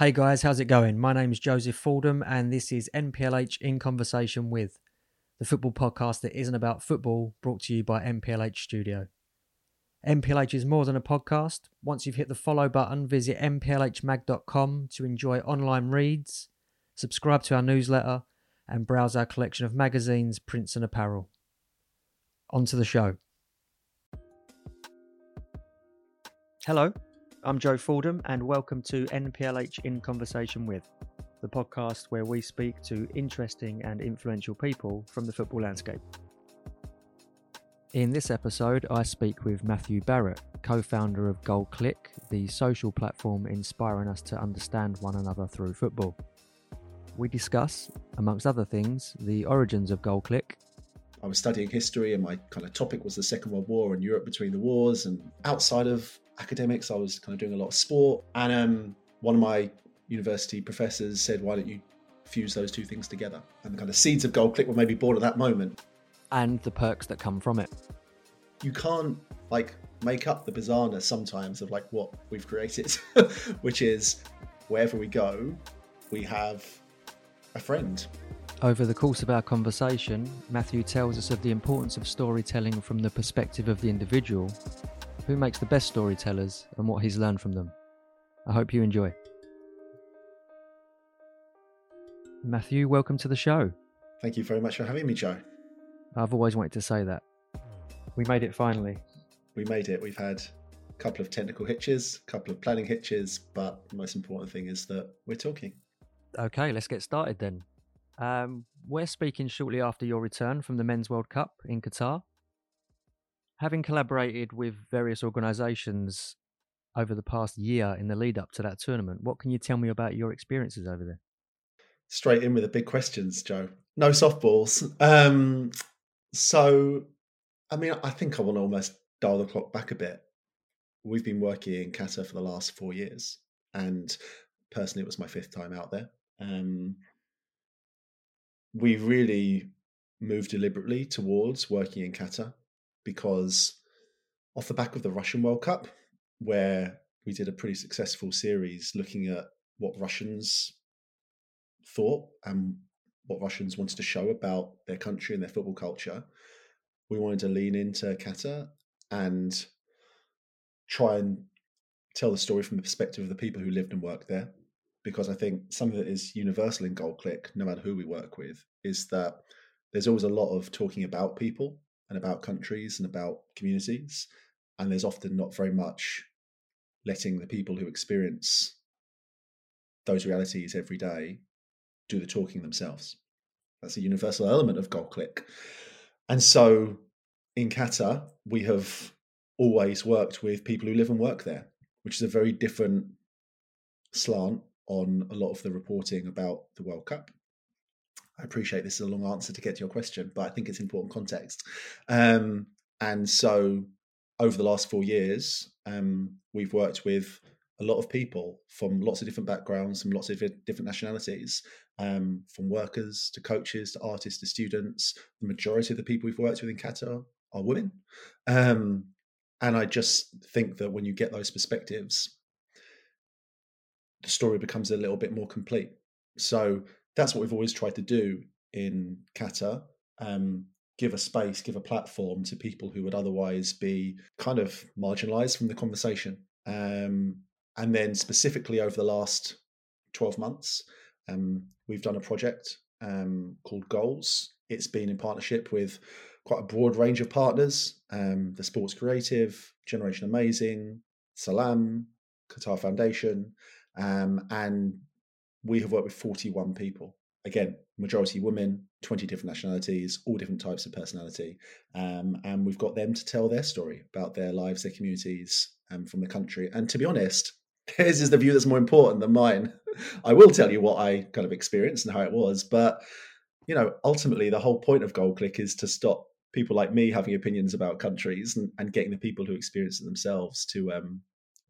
Hey guys, how's it going? My name is Joseph Fordham, and this is NPLH in Conversation with, the football podcast that isn't about football, brought to you by NPLH Studio. NPLH is more than a podcast. Once you've hit the follow button, visit nplhmag.com to enjoy online reads, subscribe to our newsletter, and browse our collection of magazines, prints, and apparel. On to the show. Hello, I'm Joe Fordham, and welcome to NPLH in Conversation with, the podcast where we speak to interesting and influential people from the football landscape. In this episode, I speak with Matthew Barrett, co founder of Goal Click, the social platform inspiring us to understand one another through football. We discuss, amongst other things, the origins of Goal Click. I was studying history, and my kind of topic was the Second World War and Europe between the wars. And outside of academics, I was kind of doing a lot of sport. And um, one of my university professors said, Why don't you fuse those two things together? And the kind of seeds of Goal Click were maybe born at that moment. And the perks that come from it. You can't like make up the bizarreness sometimes of like what we've created, which is wherever we go, we have a friend. Over the course of our conversation, Matthew tells us of the importance of storytelling from the perspective of the individual, who makes the best storytellers, and what he's learned from them. I hope you enjoy. Matthew, welcome to the show. Thank you very much for having me, Joe. I've always wanted to say that. We made it finally. We made it. We've had a couple of technical hitches, a couple of planning hitches, but the most important thing is that we're talking. Okay, let's get started then. Um, we're speaking shortly after your return from the Men's World Cup in Qatar. Having collaborated with various organisations over the past year in the lead up to that tournament, what can you tell me about your experiences over there? Straight in with the big questions, Joe. No softballs. Um, so, I mean, I think I want to almost dial the clock back a bit. We've been working in Qatar for the last four years, and personally, it was my fifth time out there. Um, we really moved deliberately towards working in Qatar because, off the back of the Russian World Cup, where we did a pretty successful series looking at what Russians thought and what Russians wanted to show about their country and their football culture, we wanted to lean into Qatar and try and tell the story from the perspective of the people who lived and worked there. Because I think something that is universal in Goal Click, no matter who we work with, is that there's always a lot of talking about people and about countries and about communities, and there's often not very much letting the people who experience those realities every day do the talking themselves. That's a universal element of Goal Click. And so in Qatar, we have always worked with people who live and work there, which is a very different slant on a lot of the reporting about the World Cup. I appreciate this is a long answer to get to your question, but I think it's important context. Um, and so, over the last four years, um, we've worked with a lot of people from lots of different backgrounds, from lots of different nationalities, um, from workers to coaches to artists to students. The majority of the people we've worked with in Qatar are women. Um, and I just think that when you get those perspectives, the story becomes a little bit more complete. So that's what we've always tried to do in Qatar. Um, give a space, give a platform to people who would otherwise be kind of marginalized from the conversation. Um, and then specifically over the last 12 months, um, we've done a project um, called Goals. It's been in partnership with quite a broad range of partners um, the Sports Creative, Generation Amazing, Salam, Qatar Foundation, um, and we have worked with 41 people. Again, majority women, 20 different nationalities, all different types of personality. Um, and we've got them to tell their story about their lives, their communities um, from the country. And to be honest, theirs is the view that's more important than mine. I will tell you what I kind of experienced and how it was. But, you know, ultimately, the whole point of Goal Click is to stop people like me having opinions about countries and, and getting the people who experience it themselves to um,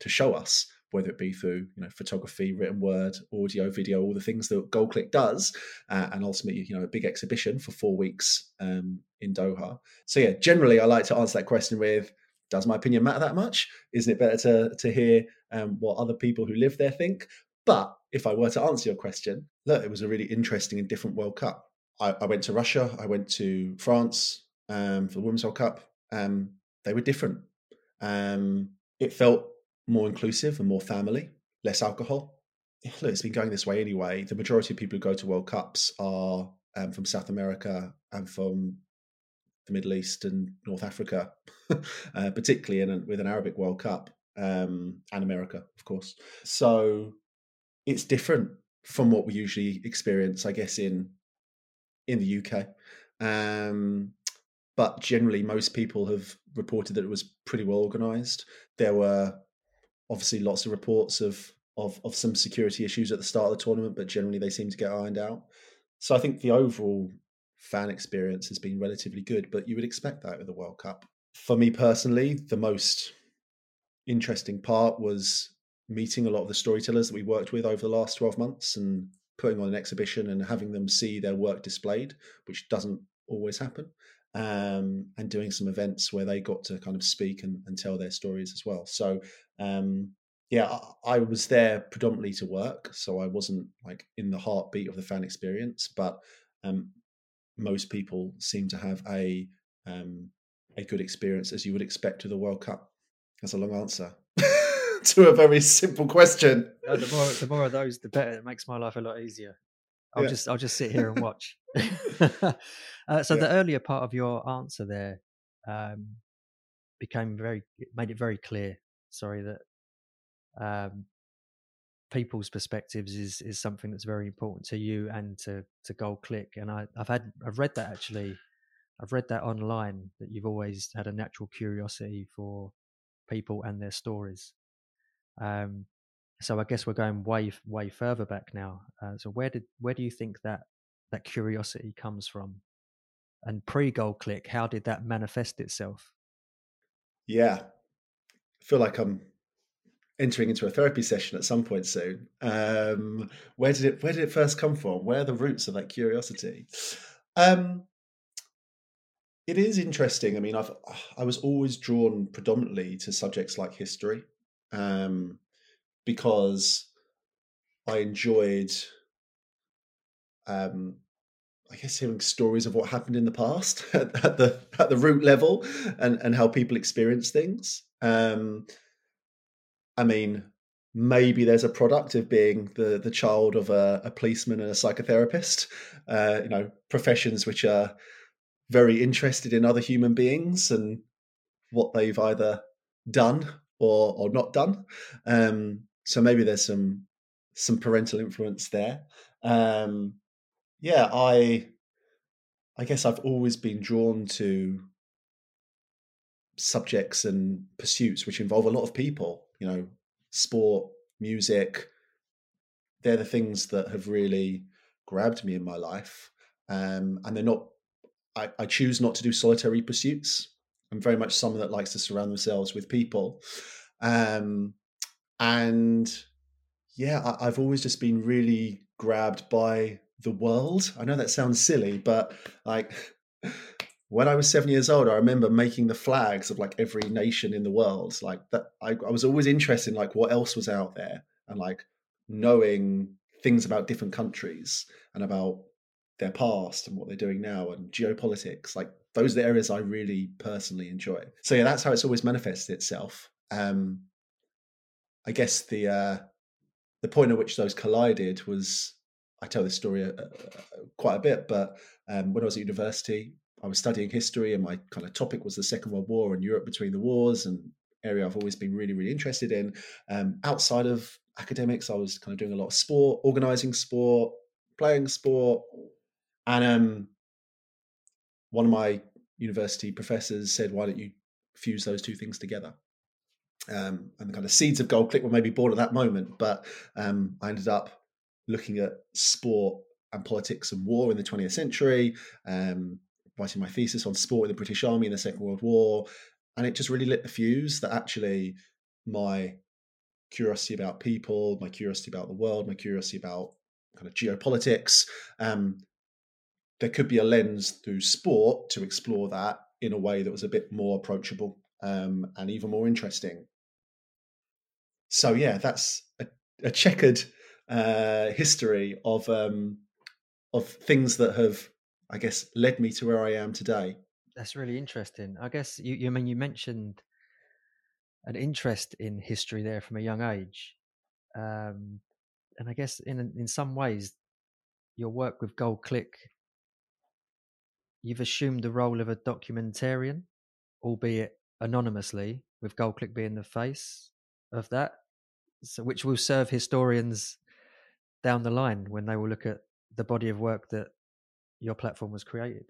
to show us whether it be through you know photography, written word, audio, video, all the things that Goal Click does, uh, and ultimately you know a big exhibition for four weeks um, in Doha. So yeah, generally I like to answer that question with. Does my opinion matter that much? Isn't it better to to hear um, what other people who live there think? But if I were to answer your question, look, it was a really interesting and different World Cup. I, I went to Russia, I went to France um, for the Women's World Cup. Um, they were different. Um, it felt more inclusive and more family, less alcohol. Look, it's been going this way anyway. The majority of people who go to World Cups are um, from South America and from the Middle East and North Africa, uh, particularly in a, with an Arabic World Cup um, and America, of course. So it's different from what we usually experience, I guess, in in the UK. Um, but generally, most people have reported that it was pretty well organised. There were obviously lots of reports of, of of some security issues at the start of the tournament, but generally they seem to get ironed out. So I think the overall fan experience has been relatively good, but you would expect that with the World Cup. For me personally, the most interesting part was meeting a lot of the storytellers that we worked with over the last 12 months and putting on an exhibition and having them see their work displayed, which doesn't always happen. Um, and doing some events where they got to kind of speak and, and tell their stories as well. So, um, yeah, I, I, was there predominantly to work, so I wasn't like in the heartbeat of the fan experience. But um, most people seem to have a um, a good experience, as you would expect with the World Cup. That's a long answer to a very simple question. Uh, the more the more of those, the better. It makes my life a lot easier. I'll yeah. just I'll just sit here and watch. uh, so yeah. the earlier part of your answer there um, became very made it very clear. Sorry that um, people's perspectives is is something that's very important to you and to to Goal Click. And I, I've had I've read that actually. I've read that online that you've always had a natural curiosity for people and their stories. Um, so I guess we're going way way further back now. Uh, so where did where do you think that that curiosity comes from? And pre Goal Click, how did that manifest itself? Yeah, feel like I'm entering into a therapy session at some point soon. Um, where did it Where did it first come from? Where are the roots of that curiosity? Um, it is interesting. I mean, I've I was always drawn predominantly to subjects like history, um, because I enjoyed, um, I guess, hearing stories of what happened in the past at, at the at the root level and and how people experience things. Um, I mean, maybe there's a product of being the the child of a, a policeman and a psychotherapist. Uh, you know, professions which are very interested in other human beings and what they've either done or or not done. Um, so maybe there's some some parental influence there. Um, yeah, I I guess I've always been drawn to subjects and pursuits which involve a lot of people you know, sport, music. They're the things that have really grabbed me in my life. Um, and they're not, I, I choose not to do solitary pursuits. I'm very much someone that likes to surround themselves with people. Um, and yeah, I, I've always just been really grabbed by the world. I know that sounds silly, but like when I was seven years old, I remember making the flags of like every nation in the world. Like that, I, I, was always interested in like what else was out there and like knowing things about different countries and about their past and what they're doing now and geopolitics. Like those are the areas I really personally enjoy. So yeah, that's how it's always manifested itself. Um, I guess the uh, the point at which those collided was I tell this story uh, uh quite a bit, but um, when I was at university, I was studying history, and my kind of topic was the Second World War and Europe between the wars, and area I've always been really, really interested in. Um, outside of academics, I was kind of doing a lot of sport, organizing sport, playing sport, and um, one of my university professors said, "Why don't you fuse those two things together?" Um, and the kind of seeds of Goal Click were maybe born at that moment, but um, I ended up looking at sport and politics and war in the 20th century, um, writing my thesis on sport in the British Army in the Second World War, and it just really lit the fuse that actually my curiosity about people, my curiosity about the world, my curiosity about kind of geopolitics, um, there could be a lens through sport to explore that in a way that was a bit more approachable um, and even more interesting. So yeah, that's a, a checkered uh, history of um, of things that have, I guess, led me to where I am today. That's really interesting. I guess you, you I mean you mentioned an interest in history there from a young age, um, and I guess in in some ways, your work with Goal Click, you've assumed the role of a documentarian, albeit anonymously, with Goal Click being the face of that, so which will serve historians down the line when they will look at the body of work that your platform was created.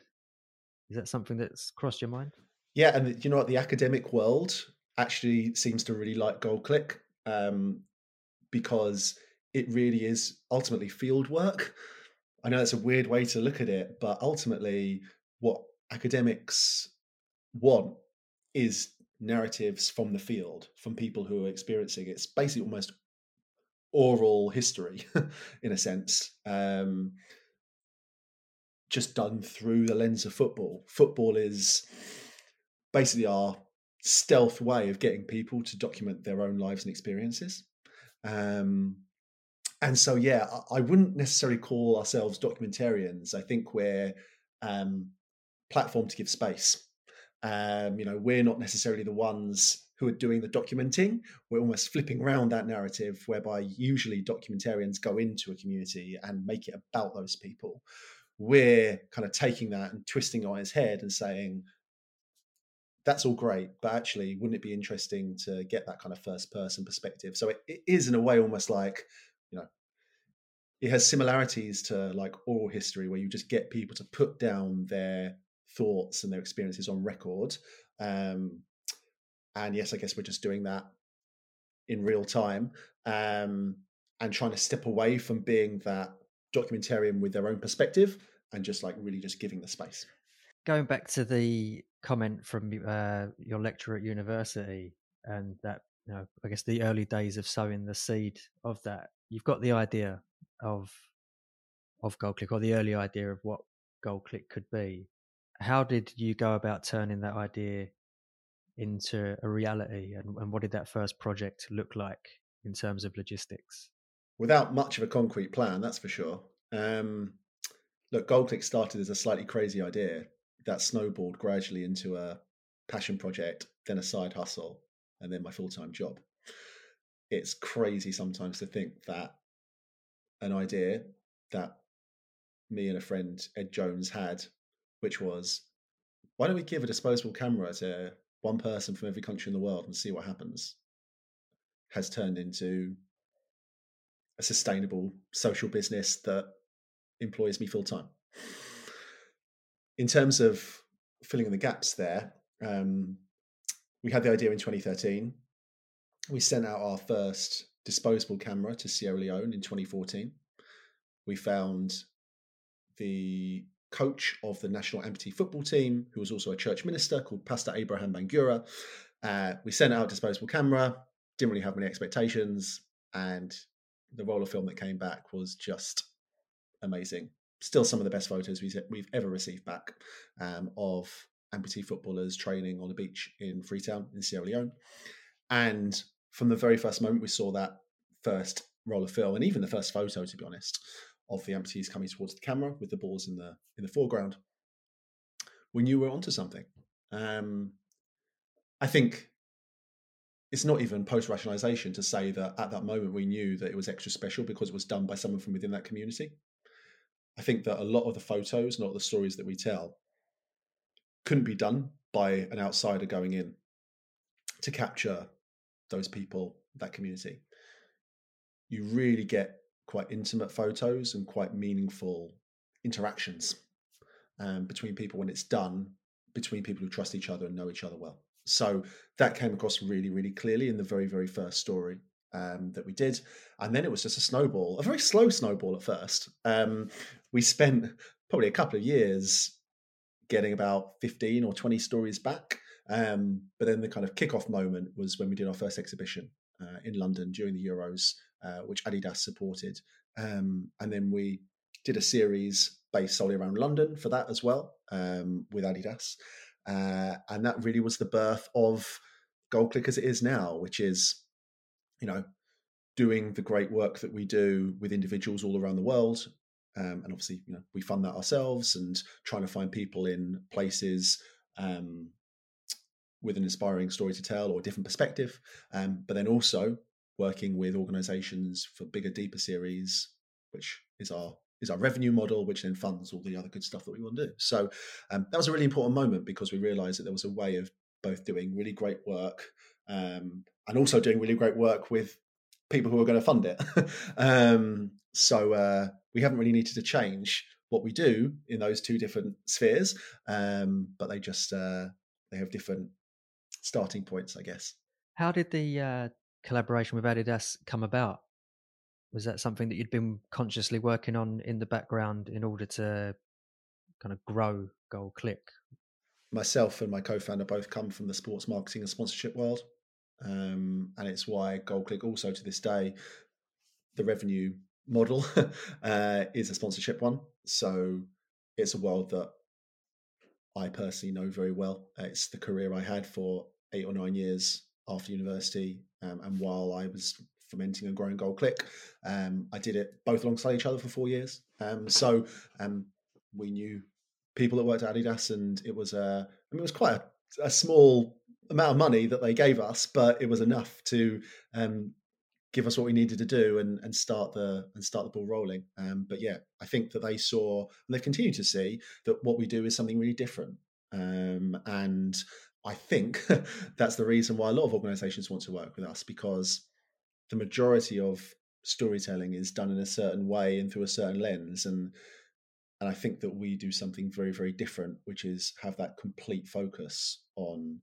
Is that something that's crossed your mind? Yeah, and you know what? The academic world actually seems to really like Goal Click um, because it really is ultimately field work. I know that's a weird way to look at it, but ultimately, what academics want is narratives from the field, from people who are experiencing it. It's basically almost oral history, in a sense, um, just done through the lens of football. Football is basically our stealth way of getting people to document their own lives and experiences. Um, and so, yeah, I, wouldn't necessarily call ourselves documentarians. I think we're um, platform to give space. Um, you know, we're not necessarily the ones who are doing the documenting. We're almost flipping around that narrative, whereby usually documentarians go into a community and make it about those people. We're kind of taking that and twisting on its head and saying, that's all great, but actually, wouldn't it be interesting to get that kind of first person perspective? So it, it is, in a way, almost like, you know, it has similarities to like oral history, where you just get people to put down their thoughts and their experiences on record. Um, and yes, I guess we're just doing that in real time um, and trying to step away from being that documentarian with their own perspective and just like really just giving the space. Going back to the comment from uh, your lecturer at university and that, you know, I guess the early days of sowing the seed of that, you've got the idea of of Goal Click or the early idea of what Goal Click could be. How did you go about turning that idea into a reality and, and what did that first project look like in terms of logistics? Without much of a concrete plan, that's for sure. Um, look, GoalClick started as a slightly crazy idea that snowballed gradually into a passion project, then a side hustle, and then my full time job. It's crazy sometimes to think that an idea that me and a friend, Ed Jones, had, which was why don't we give a disposable camera to one person from every country in the world and see what happens has turned into a sustainable social business that employs me full time. In terms of filling in the gaps there, um, we had the idea in 2013. We sent out our first disposable camera to Sierra Leone in 2014. We found the coach of the national amputee football team, who was also a church minister, called Pastor Abraham Bangura. Uh, we sent out a disposable camera, didn't really have many expectations, and the roll of film that came back was just amazing. Still, some of the best photos we've ever received back um, of amputee footballers training on a beach in Freetown in Sierra Leone. And from the very first moment we saw that first roll of film, and even the first photo, to be honest, of the amputees coming towards the camera with the balls in the in the foreground, we knew we were onto something. Um, I think it's not even post rationalization to say that at that moment we knew that it was extra special because it was done by someone from within that community. I think that a lot of the photos, not the stories that we tell, couldn't be done by an outsider going in to capture those people, that community. You really get quite intimate photos and quite meaningful interactions um, between people when it's done between people who trust each other and know each other well. So that came across really, really clearly in the very, very first story um, that we did. And then it was just a snowball, a very slow snowball at first. Um, we spent probably a couple of years getting about 15 or 20 stories back. Um, but then the kind of kickoff moment was when we did our first exhibition uh, in London during the Euros uh, which Adidas supported. Um, and then we did a series based solely around London for that as well um, with Adidas. Uh, and that really was the birth of Goal Click as it is now, which is, you know, doing the great work that we do with individuals all around the world. Um, and obviously, you know, we fund that ourselves and trying to find people in places um, with an inspiring story to tell or a different perspective. Um, but then also working with organizations for bigger, deeper series, which is our is our revenue model, which then funds all the other good stuff that we want to do. So um, that was a really important moment because we realized that there was a way of both doing really great work um, and also doing really great work with people who are going to fund it. um, so uh, we haven't really needed to change what we do in those two different spheres, um, but they just uh, they have different starting points, I guess. How did the uh, collaboration with Adidas come about? Was that something that you'd been consciously working on in the background in order to kind of grow Goal Click? Myself and my co-founder both come from the sports marketing and sponsorship world, um, and it's why Goal Click also to this day the revenue model uh, is a sponsorship one. So it's a world that I personally know very well. It's the career I had for eight or nine years after university, um, and while I was fermenting and growing Goal Click, um, I did it both alongside each other for four years. Um, so um, we knew people that worked at Adidas, and it was a, I mean, it was quite a, a small amount of money that they gave us, but it was enough to um, give us what we needed to do and, and start the and start the ball rolling. Um, but yeah, I think that they saw and they continue to see that what we do is something really different. Um, and I think that's the reason why a lot of organisations want to work with us because the majority of storytelling is done in a certain way and through a certain lens and and I think that we do something very very different which is have that complete focus on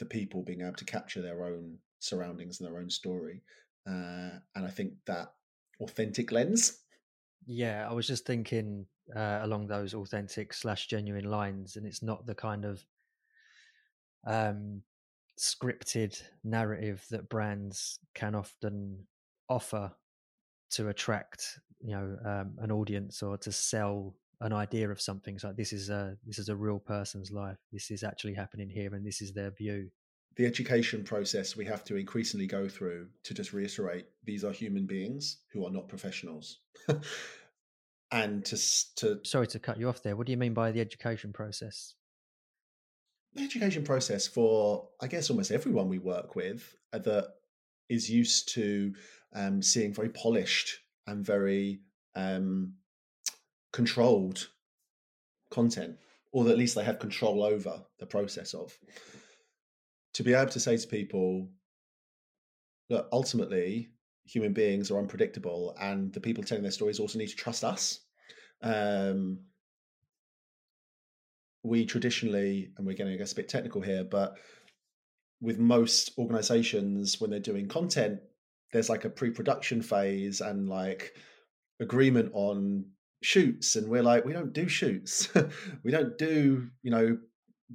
the people being able to capture their own surroundings and their own story. Uh, and I think that authentic lens. Yeah, I was just thinking uh, along those authentic slash genuine lines, and it's not the kind of um, scripted narrative that brands can often offer to attract, you know, um, an audience or to sell an idea of something. So this is a this is a real person's life. This is actually happening here, and this is their view the education process we have to increasingly go through to just reiterate these are human beings who are not professionals and to to sorry to cut you off there what do you mean by the education process the education process for i guess almost everyone we work with uh, that is used to um, seeing very polished and very um, controlled content or at least they have control over the process of to be able to say to people, look, ultimately, human beings are unpredictable, and the people telling their stories also need to trust us. Um, we traditionally, and we're getting, I guess, a bit technical here, but with most organizations, when they're doing content, there's like a pre-production phase and like agreement on shoots, and we're like, we don't do shoots, we don't do, you know,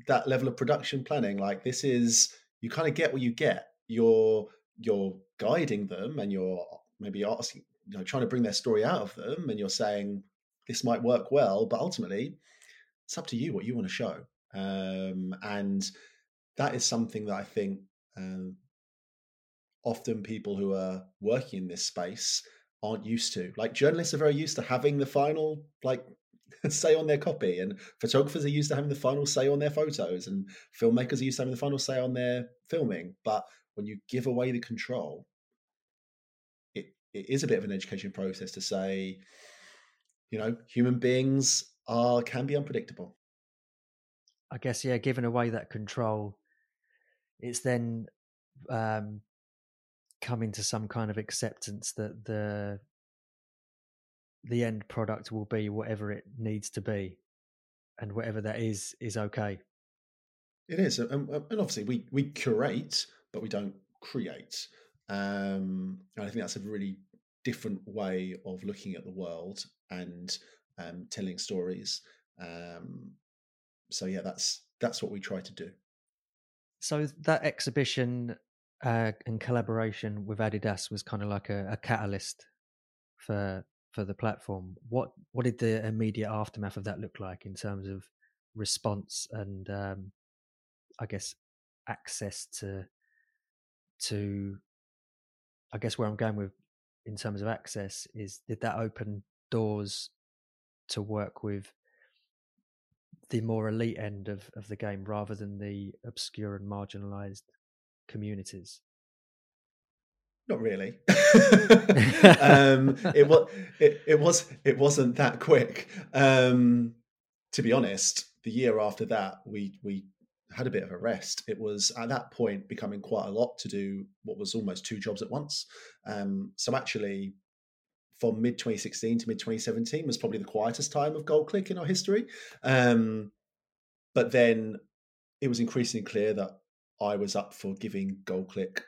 that level of production planning. Like this is you kind of get what you get. You're you're guiding them and you're maybe asking you know trying to bring their story out of them and you're saying this might work well but ultimately it's up to you what you want to show um, and that is something that i think um, often people who are working in this space aren't used to like journalists are very used to having the final like say on their copy, and photographers are used to having the final say on their photos, and filmmakers are used to having the final say on their filming. But when you give away the control, it, it is a bit of an education process to say, you know, human beings are can be unpredictable. I guess yeah, giving away that control, it's then um, coming to some kind of acceptance that the the end product will be whatever it needs to be, and whatever that is is okay. It is, and, and obviously we we curate, but we don't create. Um, and I think that's a really different way of looking at the world and um, telling stories. Um, so yeah, that's that's what we try to do. So that exhibition uh, and collaboration with Adidas was kind of like a, a catalyst for for the platform. What what did the immediate aftermath of that look like in terms of response and um, I guess access to to I guess where I'm going with in terms of access is did that open doors to work with the more elite end of, of the game rather than the obscure and marginalized communities? Not really. um, it was it, it was it wasn't that quick. Um, to be honest, the year after that, we we had a bit of a rest. It was at that point becoming quite a lot to do what was almost two jobs at once. Um, so actually, from mid 2016 to mid 2017 was probably the quietest time of GoalClick in our history. Um, but then it was increasingly clear that I was up for giving GoalClick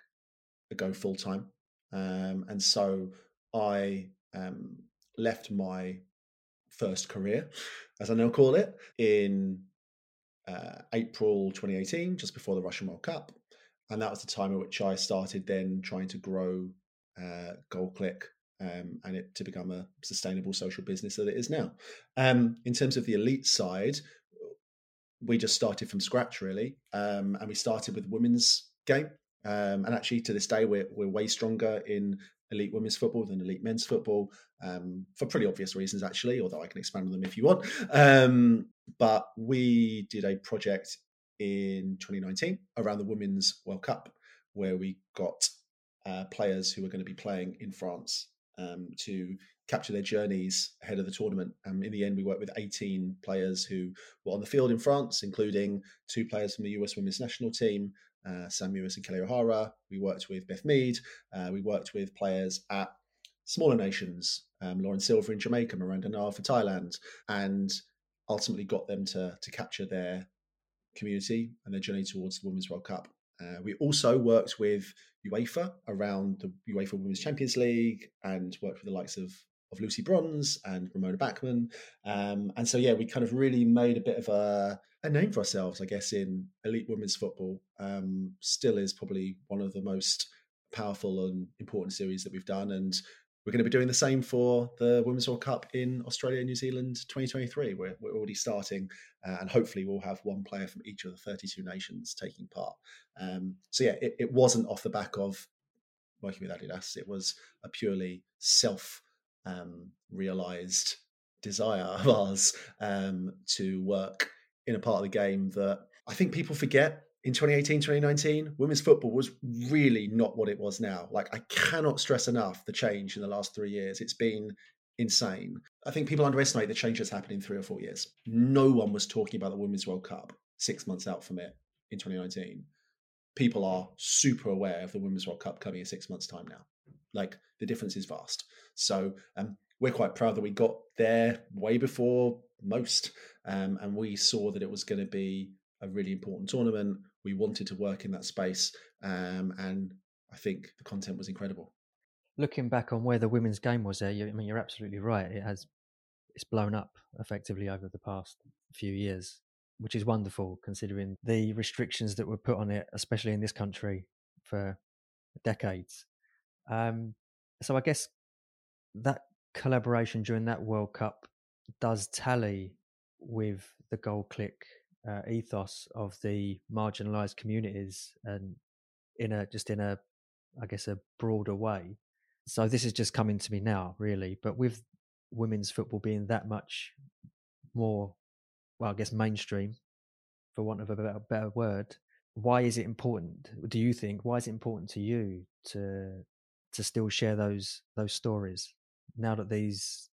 a go full time. Um, and so I um, left my first career, as I now call it, in uh, April 2018, just before the Russian World Cup. And that was the time at which I started then trying to grow uh, GoalClick um, and it to become a sustainable social business that it is now. Um, in terms of the elite side, we just started from scratch really, um, and we started with women's game. Um, and actually, to this day, we're we're way stronger in elite women's football than elite men's football um, for pretty obvious reasons, actually. Although I can expand on them if you want. Um, but we did a project in 2019 around the Women's World Cup, where we got uh, players who were going to be playing in France um, to capture their journeys ahead of the tournament. Um, in the end, we worked with 18 players who were on the field in France, including two players from the US women's national team, uh, Sam Mewis and Kelly O'Hara. We worked with Beth Mead. Uh, we worked with players at smaller nations, um, Lauren Silver in Jamaica, Miranda Nild for Thailand, and ultimately got them to, to capture their community and their journey towards the Women's World Cup. Uh, we also worked with UEFA around the UEFA Women's Champions League and worked with the likes of of Lucy Bronze and Ramona Bachmann. Um, and so, yeah, we kind of really made a bit of a, a name for ourselves, I guess, in elite women's football. Um, still is probably one of the most powerful and important series that we've done. And we're going to be doing the same for the Women's World Cup in Australia and New Zealand 2023. We're, we're already starting, uh, and hopefully we'll have one player from each of the 32 nations taking part. Um, so, yeah, it, it wasn't off the back of working with Adidas, it was a purely self um, realized desire of ours um, to work in a part of the game that I think people forget. In 2018, 2019, women's football was really not what it was now. Like, I cannot stress enough the change in the last three years. It's been insane. I think people underestimate the change that's happened in three or four years. No one was talking about the Women's World Cup six months out from it in 2019. People are super aware of the Women's World Cup coming in six months' time now. Like the difference is vast. So um, we're quite proud that we got there way before most, um, and we saw that it was going to be a really important tournament. We wanted to work in that space, um, and I think the content was incredible. Looking back on where the women's game was there, you, I mean, you're absolutely right. It has it's blown up effectively over the past few years, which is wonderful considering the restrictions that were put on it, especially in this country for decades. Um, so I guess that collaboration during that World Cup does tally with the GoalClick uh, ethos of the marginalized communities and in a just in a I guess a broader way. So this is just coming to me now, really. But with women's football being that much more, well, I guess mainstream, for want of a better, better word, why is it important? Do you think why is it important to you to to still share those those stories now that these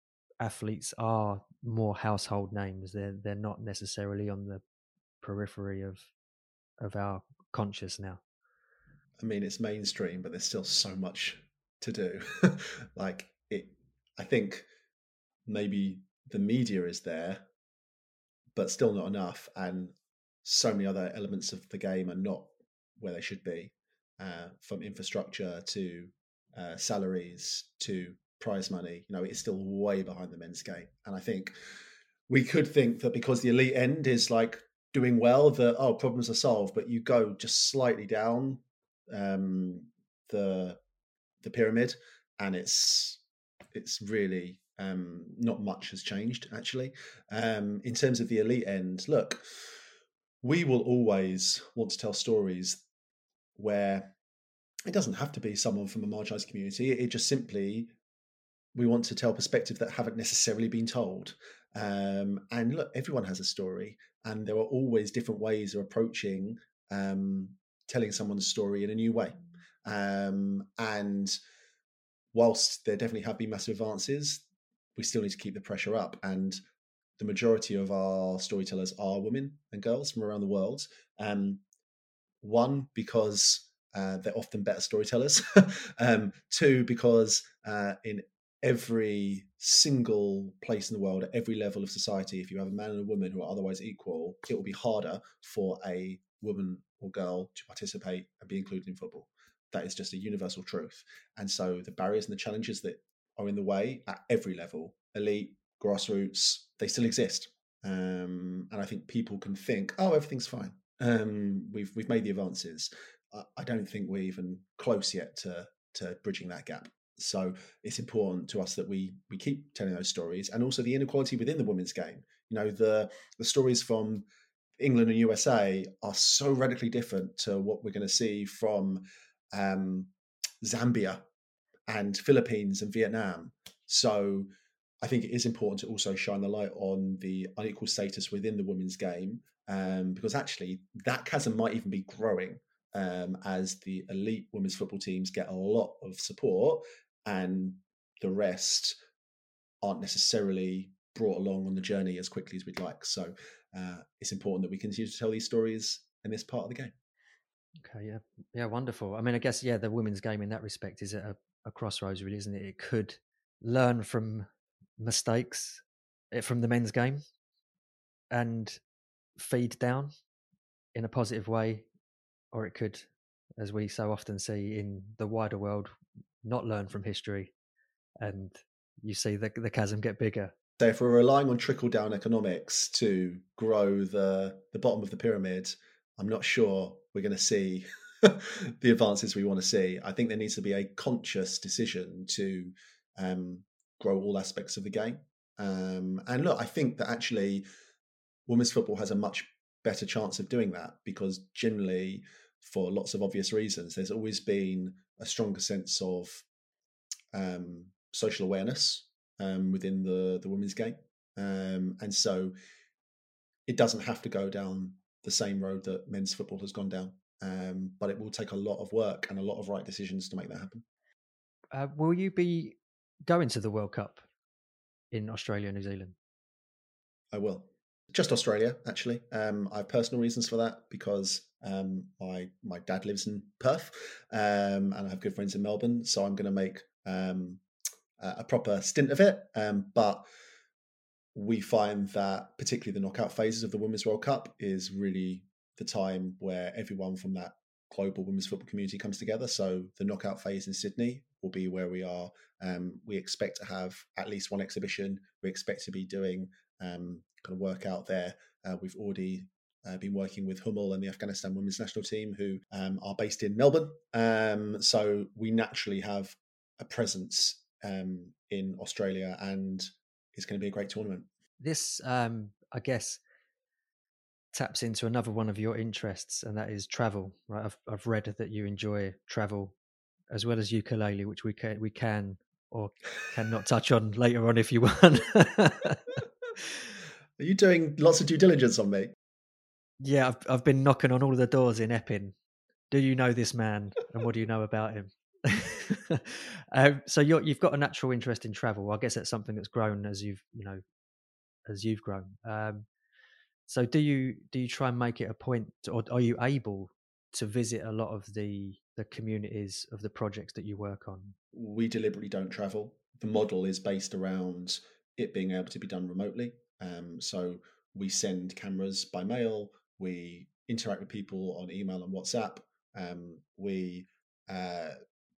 athletes are more household names they're they're not necessarily on the periphery of of our conscious now i mean it's mainstream but there's still so much to do like it i think maybe the media is there but still not enough and so many other elements of the game are not where they should be uh, from infrastructure to uh, salaries to prize money, you know, it's still way behind the men's game. And I think we could think that because the elite end is like doing well, that oh, problems are solved. But you go just slightly down um, the the pyramid, and it's it's really um, not much has changed actually. Um, in terms of the elite end, look, we will always want to tell stories where it doesn't have to be someone from a marginalised community. It just simply we want to tell perspectives that haven't necessarily been told. Um, and look, everyone has a story, and there are always different ways of approaching um, telling someone's story in a new way. Um, and whilst there definitely have been massive advances, we still need to keep the pressure up. And the majority of our storytellers are women and girls from around the world. Um, one, because uh, they're often better storytellers. um, two, because uh, in every single place in the world, at every level of society, if you have a man and a woman who are otherwise equal, it will be harder for a woman or girl to participate and be included in football. That is just a universal truth. And so the barriers and the challenges that are in the way at every level, elite, grassroots, they still exist. Um, and I think people can think, oh, everything's fine. Um, we've we've made the advances. I, I don't think we're even close yet to to bridging that gap. So it's important to us that we we keep telling those stories, and also the inequality within the women's game. You know, the the stories from England and USA are so radically different to what we're going to see from um, Zambia and Philippines and Vietnam. So I think it is important to also shine the light on the unequal status within the women's game, um, because actually that chasm might even be growing um, as the elite women's football teams get a lot of support and the rest aren't necessarily brought along on the journey as quickly as we'd like. So uh, it's important that we continue to tell these stories in this part of the game. Okay, yeah, yeah, wonderful. I mean, I guess yeah, the women's game in that respect is at a, a crossroads, really, isn't it? It could learn from mistakes eh, from the men's game and feed down in a positive way, or it could, as we so often see in the wider world, not learn from history, and you see the the chasm get bigger. So if we're relying on trickle down economics to grow the the bottom of the pyramid, I'm not sure we're going to see the advances we want to see. I think there needs to be a conscious decision to um, grow all aspects of the game. Um, and look, I think that actually women's football has a much better chance of doing that because generally, for lots of obvious reasons, there's always been a stronger sense of um, social awareness um, within the the women's game, um, and so it doesn't have to go down the same road that men's football has gone down. Um, but it will take a lot of work and a lot of right decisions to make that happen. Uh, will you be going to the World Cup in Australia and New Zealand? I will. Just Australia, actually. Um, I have personal reasons for that because um, my my dad lives in Perth, um, and I have good friends in Melbourne. So I'm going to make um, a proper stint of it. Um, but we find that particularly the knockout phases of the Women's World Cup is really the time where everyone from that global women's football community comes together. So the knockout phase in Sydney will be where we are. Um, we expect to have at least one exhibition. We expect to be doing um, kind of work out there. Uh, we've already uh, been working with Hummel and the Afghanistan women's national team, who um, are based in Melbourne. Um, so we naturally have a presence um, in Australia, and it's going to be a great tournament. This, um, I guess, taps into another one of your interests, and that is travel. Right, I've I've read that you enjoy travel as well as ukulele, which we can we can or cannot touch on later on if you want. Are you doing lots of due diligence on me? Yeah, I've I've been knocking on all of the doors in Epping. Do you know this man, and what do you know about him? um, so you have got a natural interest in travel. I guess that's something that's grown as you've you know as you've grown. Um, so do you do you try and make it a point, or are you able to visit a lot of the the communities of the projects that you work on? We deliberately don't travel. The model is based around it being able to be done remotely. Um, so we send cameras by mail. We interact with people on email and WhatsApp. Um, we uh,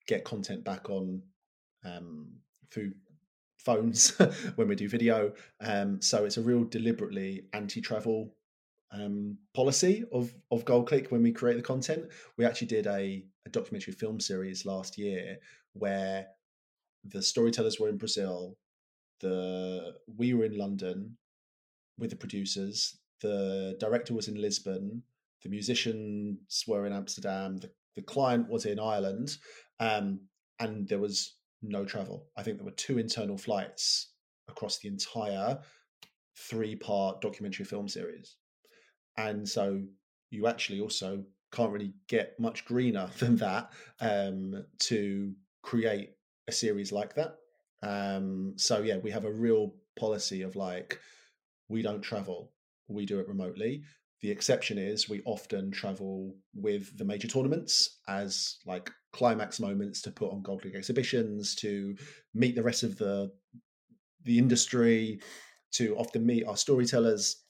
get content back on um, through phones when we do video. Um, so it's a real deliberately anti-travel um, policy of of GoalClick when we create the content. We actually did a, a documentary film series last year where the storytellers were in Brazil, the we were in London with the producers, the director was in Lisbon, the musicians were in Amsterdam, the, the client was in Ireland, um, and there was no travel. I think there were two internal flights across the entire three part documentary film series. And so you actually also can't really get much greener than that um, to create a series like that. Um, so yeah, we have a real policy of like, we don't travel, we do it remotely. The exception is we often travel with the major tournaments as like climax moments to put on Goal Click exhibitions, to meet the rest of the the industry, to often meet our storytellers.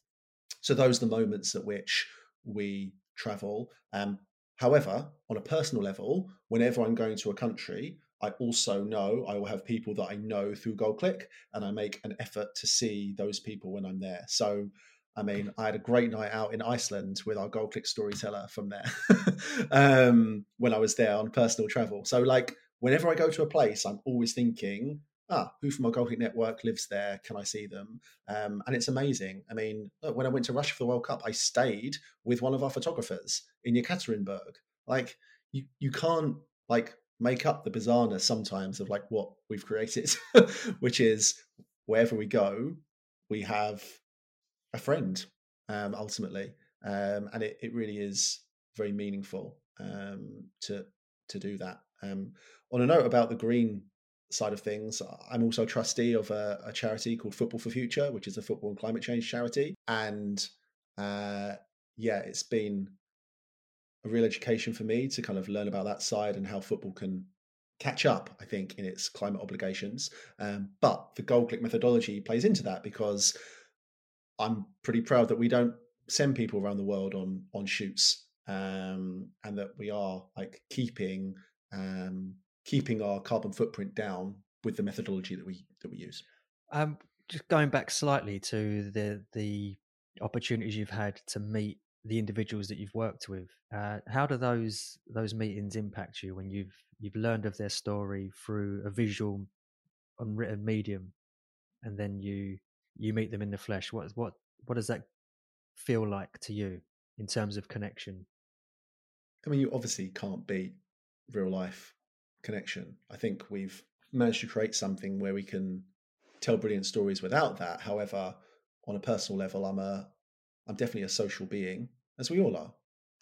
So those are the moments at which we travel. Um, however, on a personal level, whenever I'm going to a country, I also know I will have people that I know through GoalClick, and I make an effort to see those people when I'm there. So, I mean, I had a great night out in Iceland with our Goal Click storyteller from there um, when I was there on personal travel. So, like, whenever I go to a place, I'm always thinking, ah, who from our Goal Click network lives there? Can I see them? Um, and it's amazing. I mean, look, when I went to Russia for the World Cup, I stayed with one of our photographers in Yekaterinburg. Like, you, you can't like make up the bizarreness sometimes of like what we've created, which is wherever we go, we have a friend um, ultimately, um, and it, it really is very meaningful um, to to do that. Um, on a note about the green side of things, I'm also a trustee of a, a, charity called Football for Future, which is a football and climate change charity, and uh, yeah, it's been a real education for me to kind of learn about that side and how football can catch up, I think, in its climate obligations. Um, but the goal GoalClick methodology plays into that because I'm pretty proud that we don't send people around the world on on shoots um, and that we are like keeping um, keeping our carbon footprint down with the methodology that we that we use. Um, just going back slightly to the the opportunities you've had to meet the individuals that you've worked with. Uh, how do those those meetings impact you when you've you've learned of their story through a visual, unwritten medium, and then you you meet them in the flesh? What what what does that feel like to you in terms of connection? I mean, you obviously can't beat real life connection. I think we've managed to create something where we can tell brilliant stories without that. However, on a personal level, I'm a I'm definitely a social being, as we all are.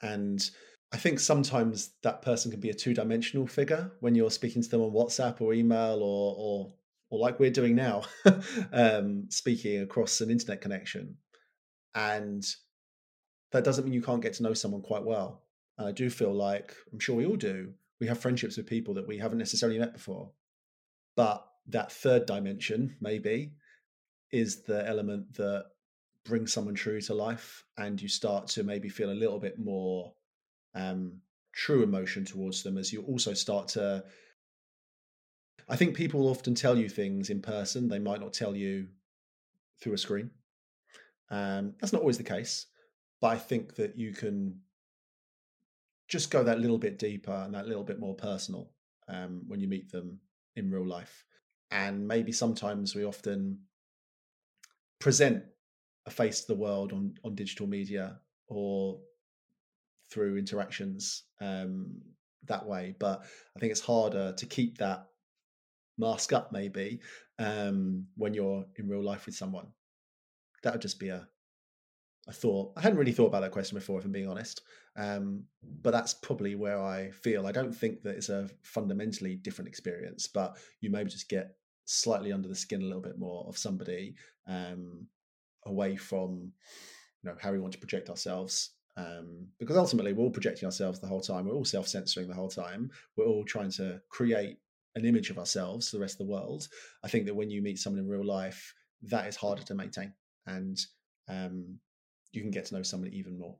And I think sometimes that person can be a two dimensional figure when you're speaking to them on WhatsApp or email or, or, or like we're doing now, um, speaking across an internet connection. And that doesn't mean you can't get to know someone quite well. And I do feel like, I'm sure we all do, we have friendships with people that we haven't necessarily met before. But that third dimension, maybe, is the element that brings someone true to life and you start to maybe feel a little bit more um, true emotion towards them as you also start to i think people often tell you things in person they might not tell you through a screen um, that's not always the case but i think that you can just go that little bit deeper and that little bit more personal um, when you meet them in real life and maybe sometimes we often present a face to the world on on digital media or through interactions um, that way. But I think it's harder to keep that mask up maybe um, when you're in real life with someone. That would just be a a thought. I hadn't really thought about that question before, if I'm being honest. Um, but that's probably where I feel. I don't think that it's a fundamentally different experience, but you maybe just get slightly under the skin a little bit more of somebody um, away from you know how we want to project ourselves um, because ultimately we're all projecting ourselves the whole time we're all self-censoring the whole time we're all trying to create an image of ourselves to the rest of the world i think that when you meet someone in real life that is harder to maintain and um, you can get to know someone even more.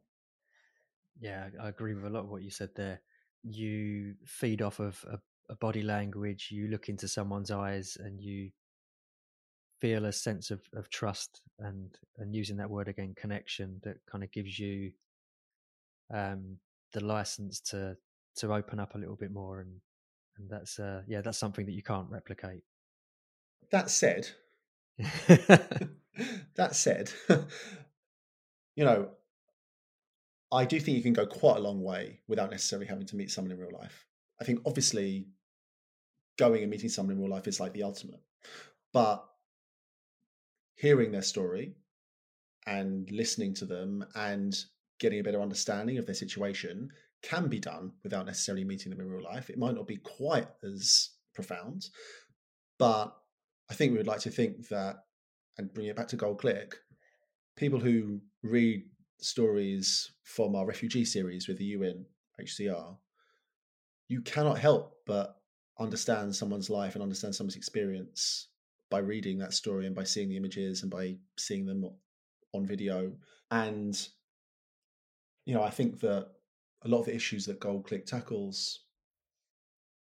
Yeah i agree with a lot of what you said there. You feed off of a, a body language you look into someone's eyes and you feel a sense of, of trust and and using that word again connection that kind of gives you um the license to to open up a little bit more and and that's uh yeah that's something that you can't replicate that said that said you know I do think you can go quite a long way without necessarily having to meet someone in real life. I think obviously going and meeting someone in real life is like the ultimate. But hearing their story and listening to them and getting a better understanding of their situation can be done without necessarily meeting them in real life. It might not be quite as profound, but I think we would like to think that, and bring it back to Goal Click, people who read stories from our refugee series with the UNHCR, you cannot help but understand someone's life and understand someone's experience by reading that story and by seeing the images and by seeing them on video. And, you know, I think that a lot of the issues that Goal Click tackles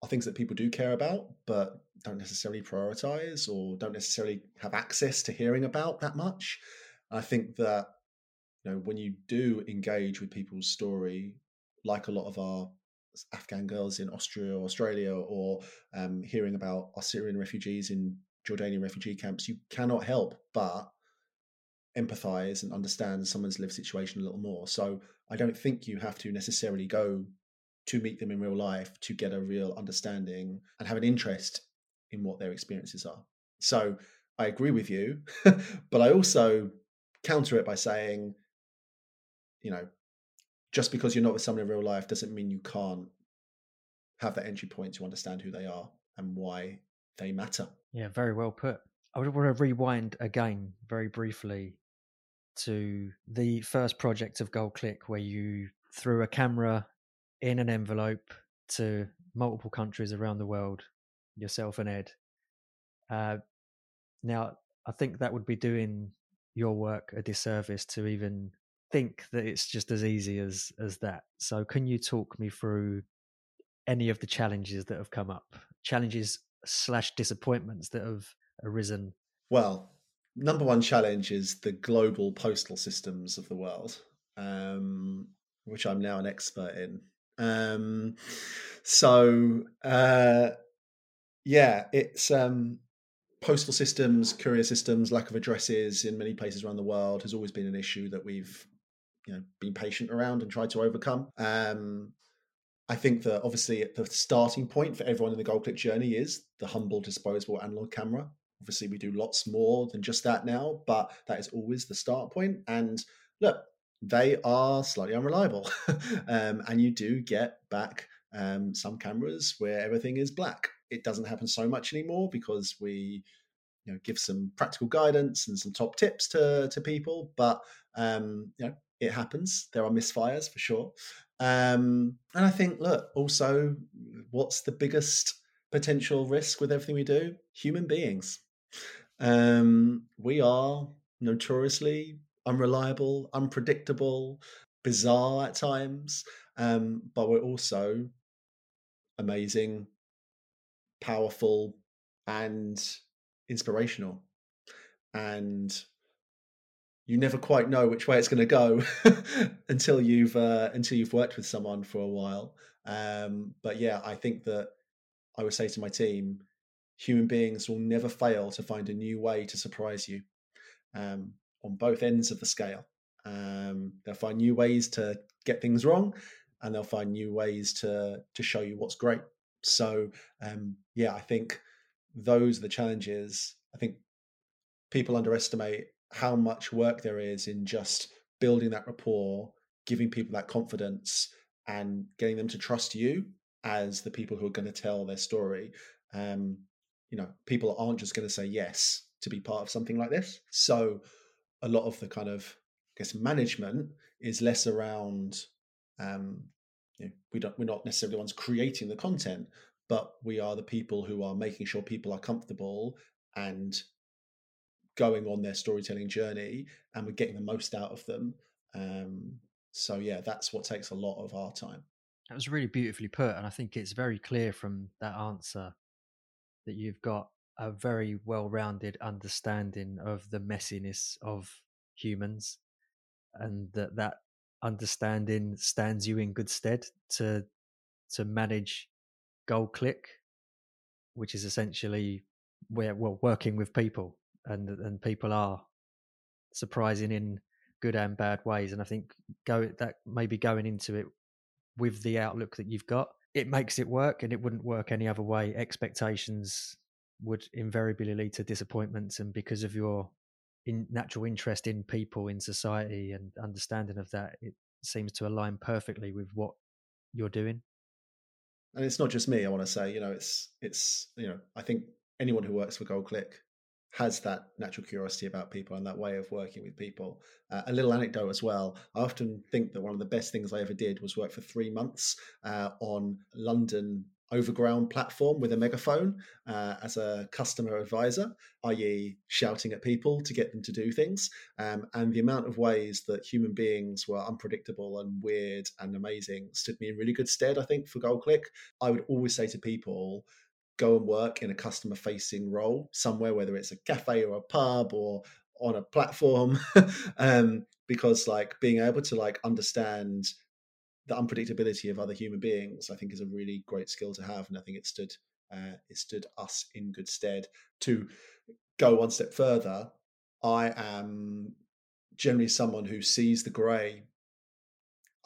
are things that people do care about, but don't necessarily prioritize or don't necessarily have access to hearing about that much. I think that you know when you do engage with people's story, like a lot of our Afghan girls in Austria or Australia, or um, hearing about our Syrian refugees in Jordanian refugee camps, you cannot help but empathize and understand someone's lived situation a little more. So I don't think you have to necessarily go to meet them in real life to get a real understanding and have an interest in what their experiences are. So I agree with you, but I also counter it by saying, you know, just because you're not with someone in real life doesn't mean you can't have that entry point to understand who they are and why they matter. Yeah, very well put. I would want to rewind again very briefly to the first project of Goal Click, where you threw a camera in an envelope to multiple countries around the world, yourself and Ed. Uh, now, I think that would be doing your work a disservice to even think that it's just as easy as as that. So, can you talk me through any of the challenges that have come up, challenges slash disappointments that have arisen? Well, number one challenge is the global postal systems of the world, um, which I'm now an expert in. Um, so uh, yeah, it's um, postal systems, courier systems, lack of addresses in many places around the world has always been an issue that we've you know been patient around and tried to overcome. Um, I think that obviously the starting point for everyone in the Goal Click journey is the humble disposable analog camera. Obviously, we do lots more than just that now, but that is always the start point. And look, they are slightly unreliable, um, and you do get back um, some cameras where everything is black. It doesn't happen so much anymore because we you know give some practical guidance and some top tips to to people, but um, you know it happens. There are misfires for sure. Um, and I think, look, also, what's the biggest potential risk with everything we do? Human beings. Um, we are notoriously unreliable, unpredictable, bizarre at times, um, but we're also amazing, powerful, and inspirational. And you never quite know which way it's going to go until you've uh, until you've worked with someone for a while. Um, but yeah, I think that I would say to my team, human beings will never fail to find a new way to surprise you um, on both ends of the scale. Um, they'll find new ways to get things wrong, and they'll find new ways to to show you what's great. So um, yeah, I think those are the challenges. I think people underestimate how much work there is in just building that rapport, giving people that confidence, and getting them to trust you as the people who are going to tell their story. Um, you know, people aren't just going to say yes to be part of something like this. So, a lot of the kind of, I guess, management is less around. Um, you know, we don't. We're not necessarily the ones creating the content, but we are the people who are making sure people are comfortable and going on their storytelling journey and we're getting the most out of them. Um, so yeah, that's what takes a lot of our time. That was really beautifully put, and I think it's very clear from that answer that you've got a very well-rounded understanding of the messiness of humans, and that that understanding stands you in good stead to to manage Goal Click, which is essentially where well working with people and and people are surprising in good and bad ways. And I think go that maybe going into it with the outlook that you've got, it makes it work, and it wouldn't work any other way. Expectations would invariably lead to disappointments, and because of your in natural interest in people, in society, and understanding of that, it seems to align perfectly with what you're doing. And it's not just me. I want to say, you know, it's it's you know, I think anyone who works for GoalClick has that natural curiosity about people and that way of working with people. Uh, a little anecdote as well. I often think that one of the best things I ever did was work for three months uh, on London overground platform with a megaphone uh, as a customer advisor, i.e., shouting at people to get them to do things. Um, and the amount of ways that human beings were unpredictable and weird and amazing stood me in really good stead, I think, for GoalClick. I would always say to people, go and work in a customer facing role somewhere, whether it's a cafe or a pub or on a platform, um, because like being able to like understand the unpredictability of other human beings, I think, is a really great skill to have, and I think it stood uh, it stood us in good stead. To go one step further, I am generally someone who sees the grey.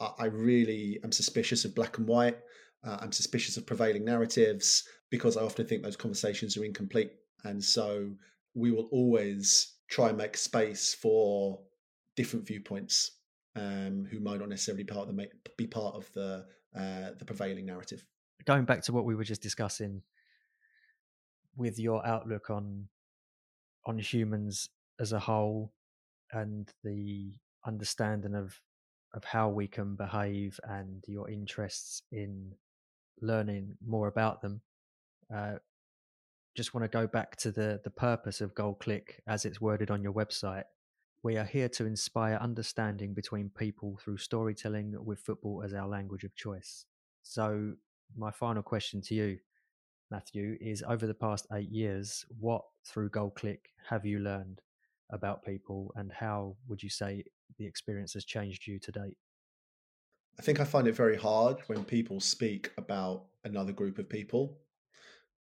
I, I really am suspicious of black and white. Uh, I'm suspicious of prevailing narratives because I often think those conversations are incomplete. And so we will always try and make space for different viewpoints um, who might not necessarily part of the, be part of the uh, the prevailing narrative. Going back to what we were just discussing with your outlook on on humans as a whole and the understanding of of how we can behave and your interests in learning more about them uh, just want to go back to the the purpose of Goal Click as it's worded on your website. We are here to inspire understanding between people through storytelling with football as our language of choice. So, my final question to you, Matthew, is over the past eight years, what through Goal Click have you learned about people and how would you say the experience has changed you to date? I think I find it very hard when people speak about another group of people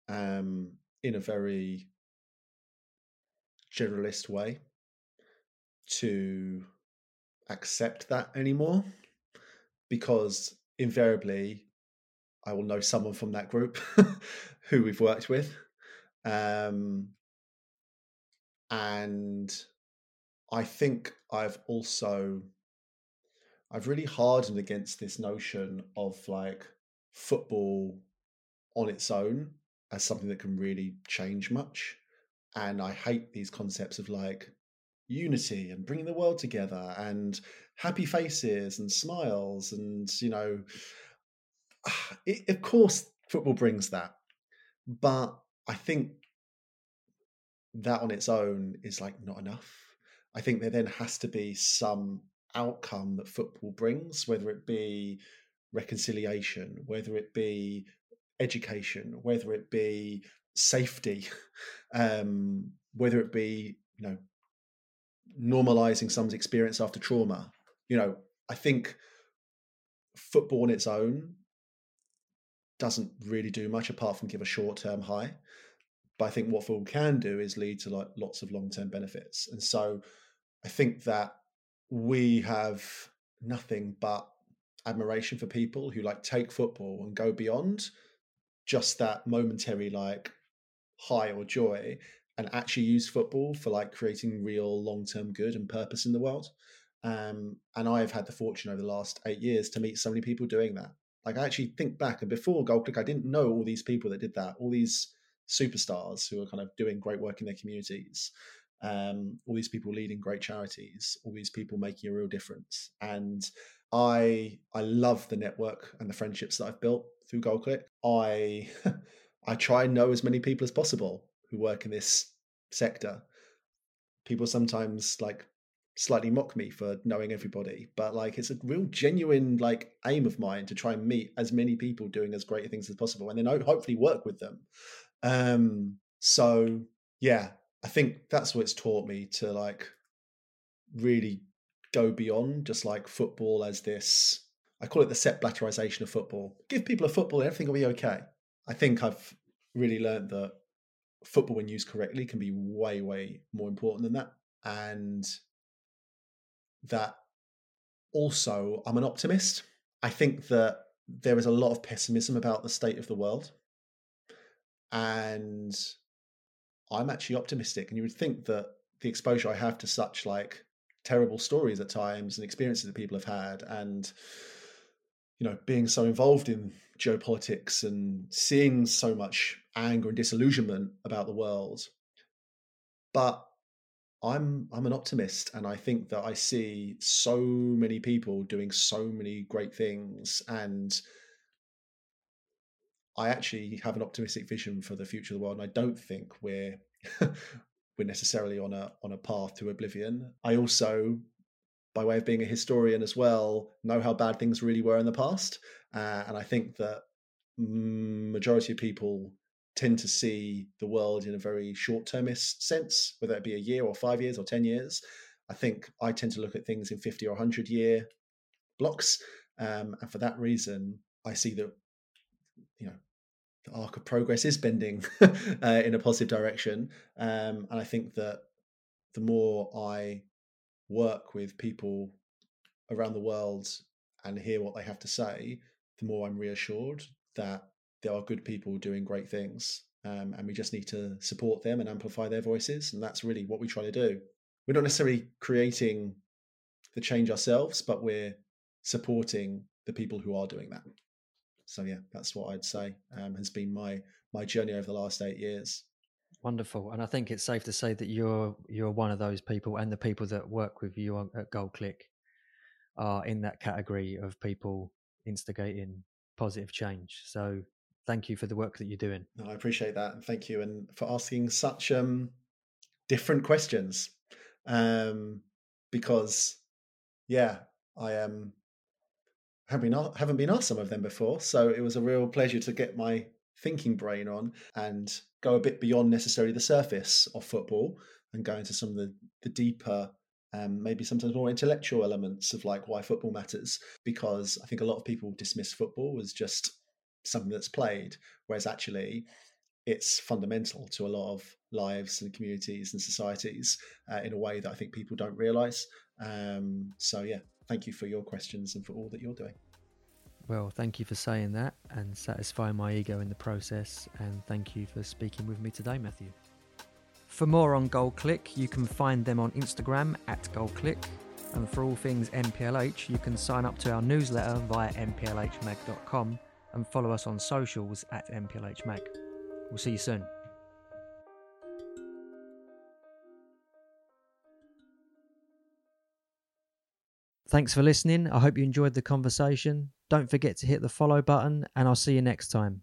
um, in a very generalist way to accept that anymore because invariably I will know someone from that group who we've worked with. Um, and I think I've also I've really hardened against this notion of like football on its own as something that can really change much. And I hate these concepts of like unity and bringing the world together and happy faces and smiles. And, you know, it, of course, football brings that. But I think that on its own is like not enough. I think there then has to be some outcome that football brings, whether it be reconciliation, whether it be education, whether it be safety, um, whether it be you know normalizing someone's experience after trauma. You know, I think football on its own doesn't really do much apart from give a short term high. But I think what football can do is lead to like lots of long term benefits. And so I think that we have nothing but admiration for people who like take football and go beyond just that momentary like high or joy and actually use football for like creating real long-term good and purpose in the world. Um, and i've had the fortune over the last eight years to meet so many people doing that. Like i actually think back and before GoalClick i didn't know all these people that did that all these superstars who are kind of doing great work in their communities um, all these people leading great charities all these people making a real difference. And i i love the network and the friendships that i've built through GoalClick, I I try and know as many people as possible who work in this sector. People sometimes like slightly mock me for knowing everybody, but like it's a real genuine like aim of mine to try and meet as many people doing as great things as possible, and then hopefully work with them. Um, so yeah, I think that's what it's taught me to like really go beyond just like football as this I call it the Sepp Blatterization of football. Give people a football everything will be okay. I think I've really learned that football, when used correctly, can be way, way more important than that. And that also I'm an optimist. I think that there is a lot of pessimism about the state of the world. And I'm actually optimistic. And you would think that the exposure I have to such like terrible stories at times and experiences that people have had and you know being so involved in geopolitics and seeing so much anger and disillusionment about the world. But i'm i'm an optimist and i think that i see so many people doing so many great things and i actually have an optimistic vision for the future of the world and i don't think we're we're necessarily on a on a path to oblivion. I also by way of being a historian as well, know how bad things really were in the past. Uh, and I think that majority of people tend to see the world in a very short-termist sense, whether it be a year or five years or ten years. I think I tend to look at things in fifty or hundred year blocks, um, and for that reason, I see that you know the arc of progress is bending uh, in a positive direction, um, and I think that the more I work with people around the world and hear what they have to say, the more I'm reassured that there are good people doing great things. Um, and we just need to support them and amplify their voices. And that's really what we try to do. We're not necessarily creating the change ourselves, but we're supporting the people who are doing that. So yeah, that's what I'd say um, has been my my journey over the last eight years. Wonderful, and I think it's safe to say that you're you're one of those people, and the people that work with you at GoalClick are in that category of people instigating positive change. So, thank you for the work that you're doing. No, I appreciate that, and thank you, and for asking such um, different questions, um, because yeah, I am. Um, haven't been haven't been asked some of them before, so it was a real pleasure to get my thinking brain on and go a bit beyond necessarily the surface of football and go into some of the, the deeper um, maybe sometimes more intellectual elements of like why football matters. Because i think a lot of people dismiss football as just something that's played whereas actually it's fundamental to a lot of lives and communities and societies uh, in a way that i think people don't realize. Um, so yeah thank you for your questions and for all that you're doing well, thank you for saying that and satisfying my ego in the process. And thank you for speaking with me today, Matthew. For more on Goal Click, you can find them on Instagram at Goal Click. And for all things NPLH, you can sign up to our newsletter via nplhmag.com and follow us on socials at nplhmag. We'll see you soon. Thanks for listening. I hope you enjoyed the conversation. Don't forget to hit the follow button, and I'll see you next time.